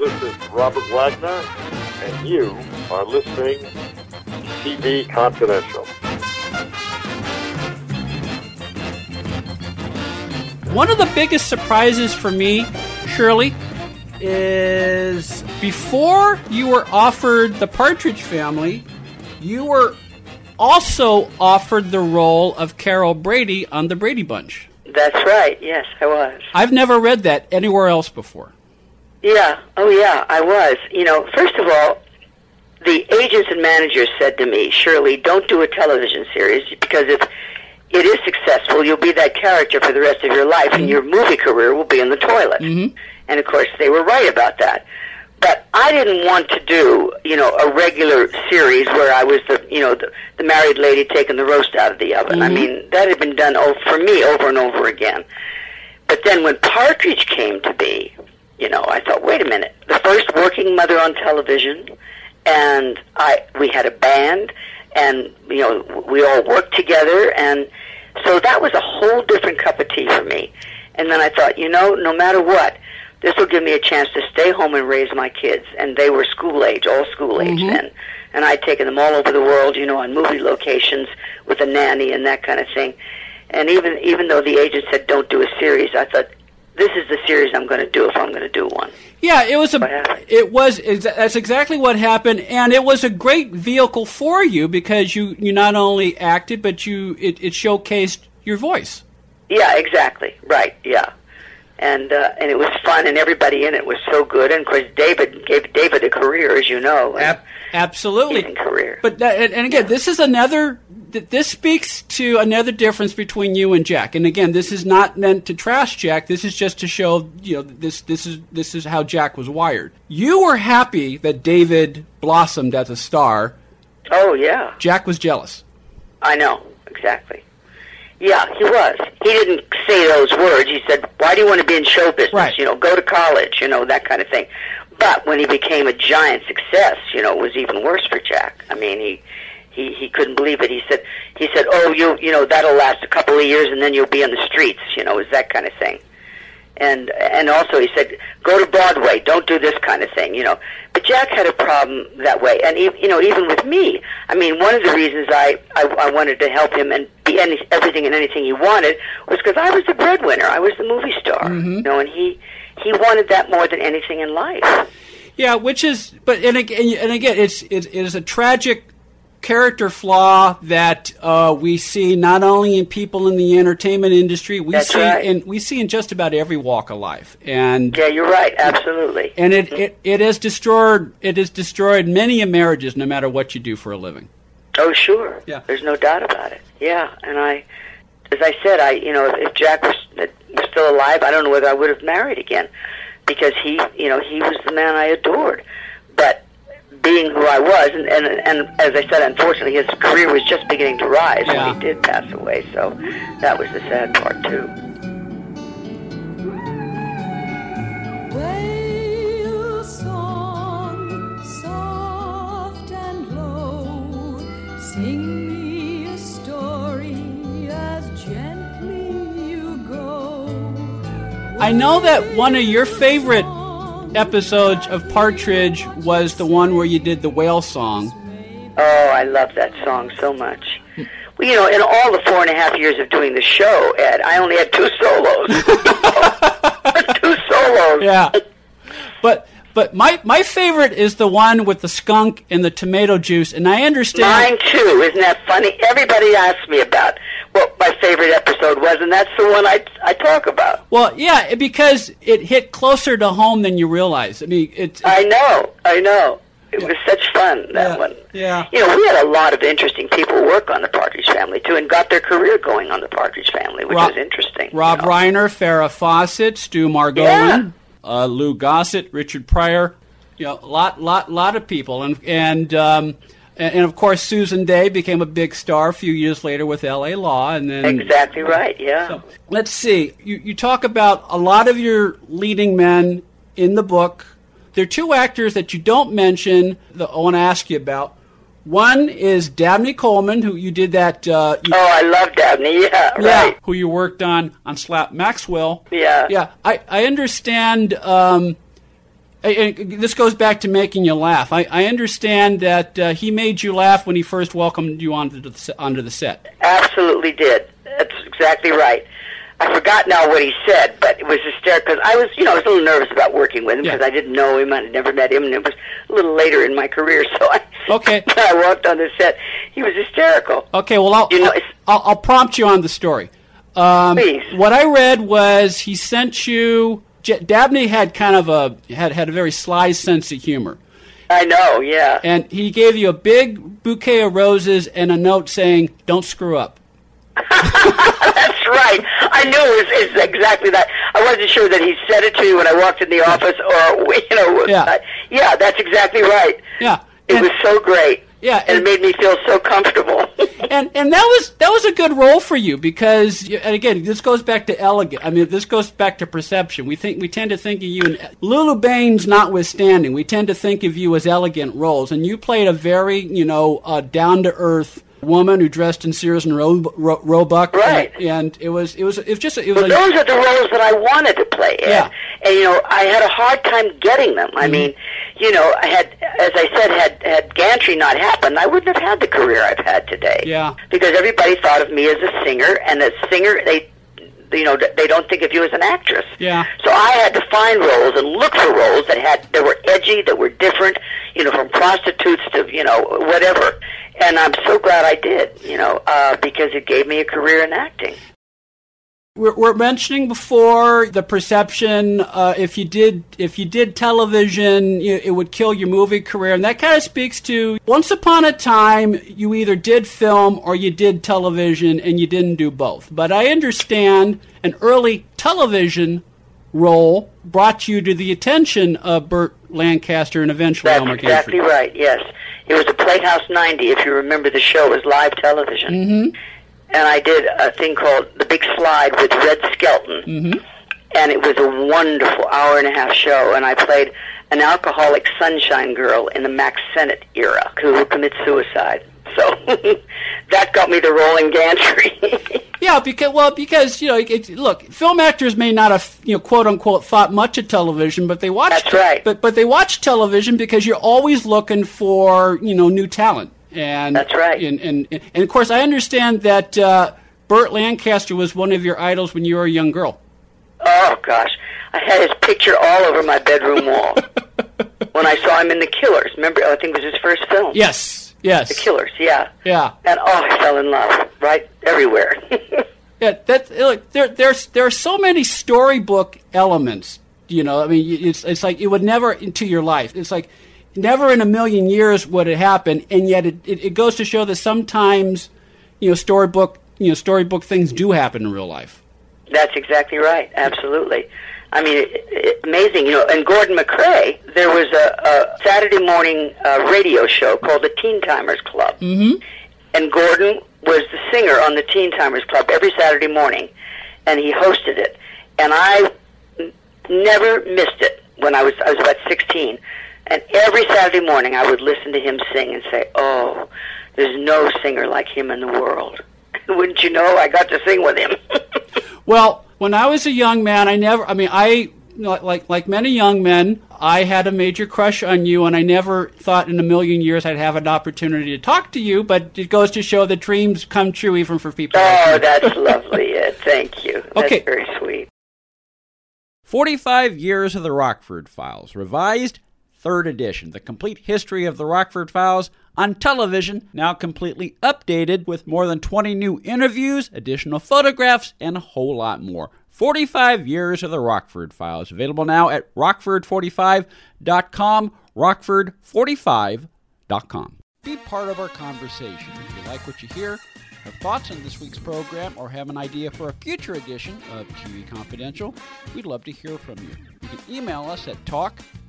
Hello, this is Robert Wagner, and you are listening to TV Confidential. One of the biggest surprises for me, Shirley, is before you were offered the Partridge Family, you were also offered the role of Carol Brady on the Brady Bunch. That's right. Yes, I was. I've never read that anywhere else before. Yeah. Oh, yeah, I was. You know, first of all, the agents and managers said to me, Shirley, don't do a television series because if it is successful, you'll be that character for the rest of your life, and your movie career will be in the toilet. Mm-hmm. And of course, they were right about that. But I didn't want to do, you know, a regular series where I was the, you know, the, the married lady taking the roast out of the oven. I Mhm. mean, that had been done oh, for me over and over again. But then when Partridge came to be, you know, I thought, wait a minute, the first working mother on television, and I we had a band, and you know, we all worked together, and so that was a whole different cup of tea for me. And then I thought, you know, no matter what, this will give me a chance to stay home and raise my kids. And they were school age, all school age Mhm. then. And I'd taken them all over the world, you know, on movie locations with a nanny and that kind of thing. And even even though the agent said don't do a series, I thought this is the series I'm going to do if I'm going to do one. Yeah, it was a. It was. That's exactly what happened, and it was a great vehicle for you because you you not only acted, but you it, it showcased your voice. Yeah, exactly. Right. Yeah. And uh, and it was fun, and everybody in it was so good. And of course, David gave David a career, as you know, Ab- absolutely. career. But that, and, and again, this is another. Th- This speaks to another difference between you and Jack. And again, this is not meant to trash Jack. This is just to show you know this this is this is how Jack was wired. You were happy that David blossomed as a star. oh yeah, Jack was jealous. I know exactly. Yeah, he was. He didn't say those words. He said, "Why do you want to be in show business? Right. You know, go to college. You know, that kind of thing." But when he became a giant success, you know, it was even worse for Jack. I mean, he he he couldn't believe it. He said he said, "Oh, you you know, that'll last a couple of years, and then you'll be in the streets." You know, is that kind of thing. And and also he said, "Go to Broadway. Don't do this kind of thing." You know. But Jack had a problem that way, and ev- you know, even with me. I mean, one of the reasons I I, I wanted to help him and be any, everything and anything he wanted was because I was the breadwinner. I was the movie star. Mm-hmm. You know, and he he wanted that more than anything in life. Yeah, which is, but and again, and again, it's it, it is a tragic character flaw that uh, we see not only in people in the entertainment industry, we That's see right. in we see in just about every walk of life, and Yeah, you're right. Absolutely. and it, it it has destroyed it has destroyed many a marriages, no matter what you do for a living. Oh, sure. Yeah. There's no doubt about it. Yeah, and I, as I said, I, you know, if, if Jack was, was still alive, I don't know whether I would have married again, because he, you know, he was the man I adored. But being who I was, and and, and as I said, unfortunately, his career was just beginning to rise Yeah. when he did pass away. So that was the sad part too. Whale song, soft and low, sing me a story as gently you go. I know that one of your favorite episodes of Partridge was the one where you did the whale song. Oh, I love that song so much. Well, you know, in all the four and a half years of doing the show, Ed, I only had two solos. two solos. Yeah. But but my my favorite is the one with the skunk and the tomato juice, and I understand. Mine too. Isn't that funny? Everybody asks me about what my favorite episode was, and that's the one I I talk about. Well, yeah, because it hit closer to home than you realize. I mean, it's I know. I know. It was such fun that Yeah, one. yeah. You know, we had a lot of interesting people work on the Partridge Family too, and got their career going on the Partridge Family, which Rob- was interesting. you Rob know. Reiner, Farrah Fawcett, Stu Margolin, uh, Lou Gossett, Richard Pryor. You know, a lot, lot, lot of people, and and um, and, and of course Susan Dey became a big star a few years later with L.A. Law, and then Exactly right. Yeah. So, let's see. You, you talk about a lot of your leading men in the book. There are two actors that you don't mention that I want to ask you about. One is Dabney Coleman, who you did that. Uh, you, Oh, I love Dabney. Yeah, yeah, right. who you worked on on Slap Maxwell. Yeah. Yeah, I, I understand. Um, And- this goes back to making you laugh. I, I understand that uh, he made you laugh when he first welcomed you onto the, onto the set. Absolutely did. That's exactly right. I forgot now what he said, but it was hysterical because I was, you know, I was a little nervous about working with him Yeah. because I didn't know him, I had never met him, and it was a little later in my career. So I, Okay. I walked on the set, he was hysterical. Okay, well, I'll, You know, I'll, I'll, I'll prompt you on the story. Um, Please. What I read was he sent you. J- Dabney had kind of a had had a very sly sense of humor, I know, yeah. and he gave you a big bouquet of roses and a note saying, "Don't screw up." That's right. I knew it was it's exactly that. I wasn't sure that he said it to me when I walked in the office, or you know, Yeah. I- yeah, that's exactly right. Yeah, It and, was so great. Yeah, and, and- it made me feel so comfortable. and and that was that was a good role for you because and again this goes back to elegant. I mean this goes back to perception. We think we tend to think of you and Lulu Baines notwithstanding, we tend to think of you as elegant roles, and you played a very you know uh, down to earth woman who dressed in Sears and Ro- Ro- Roebuck. Right. And, and it was it was it was just it was But like, those are the roles that I wanted to play. Ed. Yeah. And you know, I had a hard time getting them. I mm-hmm. mean, you know, I had, as I said, had had Gantry not happened, I wouldn't have had the career I've had today. Yeah. Because everybody thought of me as a singer, and as singer, they. You know, they don't think of you as an actress. Yeah. So I had to find roles and look for roles that had that were edgy, that were different. You know, from prostitutes to you know whatever. And I'm so glad I did. You know, uh, because it gave me a career in acting. we're, we're mentioning before the perception uh, if you did if you did television you, it would kill your movie career and that kind of speaks to once upon a time you either did film or you did television and you didn't do both but i understand an early television role brought you to the attention of burt lancaster and eventually That's elmer exactly right. Yes, it was a Playhouse 90. If you remember, the show was live television, mm-hmm. and I did a thing called The Big Slide with Red Skelton, mm-hmm. and it was a wonderful hour and a half show. And I played an alcoholic sunshine girl in the Mack Sennett era who commits suicide. So that got me the role in Gantry. Yeah, because well, because you know, it, look, film actors may not have you know, quote unquote, thought much of television, but they watch. That's right. But but they watch television because you're always looking for you know new talent. And That's right. And and and of course, I understand that uh, Burt Lancaster was one of your idols when you were a young girl. oh gosh, I had his picture all over my bedroom wall when I saw him in The Killers. Remember, I think it was his first film. Yes. Yes. The Killers. Yeah. Yeah. And oh, I fell in love right everywhere. Yeah, that look there. There's there are so many storybook elements. You know, I mean, it's it's like it would never into your life. It's like never in a million years would it happen, and yet it, it, it goes to show that sometimes, you know, storybook you know storybook things do happen in real life. That's exactly right. Absolutely. I mean, it, it, amazing. You know, and Gordon MacRae, there was a, a Saturday morning uh, radio show called the Teen Timers Club, mm-hmm. and Gordon was the singer on the Teen Timers Club every Saturday morning, and he hosted it. And I n- never missed it when I was I was about sixteen, and every Saturday morning I would listen to him sing and say, "Oh, there's no singer like him in the world." Wouldn't you know? I got to sing with him. Well, when I was a young man, I never. I mean, I like like many young men, I had a major crush on you, and I never thought in a million years I'd have an opportunity to talk to you. But it goes to show that dreams come true even for people. like Oh, you. that's lovely, Ed. Thank you. That's Okay. very sweet. 45 Years of the Rockford Files, revised third edition. The complete history of the Rockford Files on television, now completely updated with more than 20 new interviews, additional photographs, and a whole lot more. 45 Years of the Rockford Files, available now at rockford45.com, rockford45.com. Be part of our conversation. If you like what you hear, have thoughts on this week's program, or have an idea for a future edition of TV Confidential, we'd love to hear from you. You can email us at talk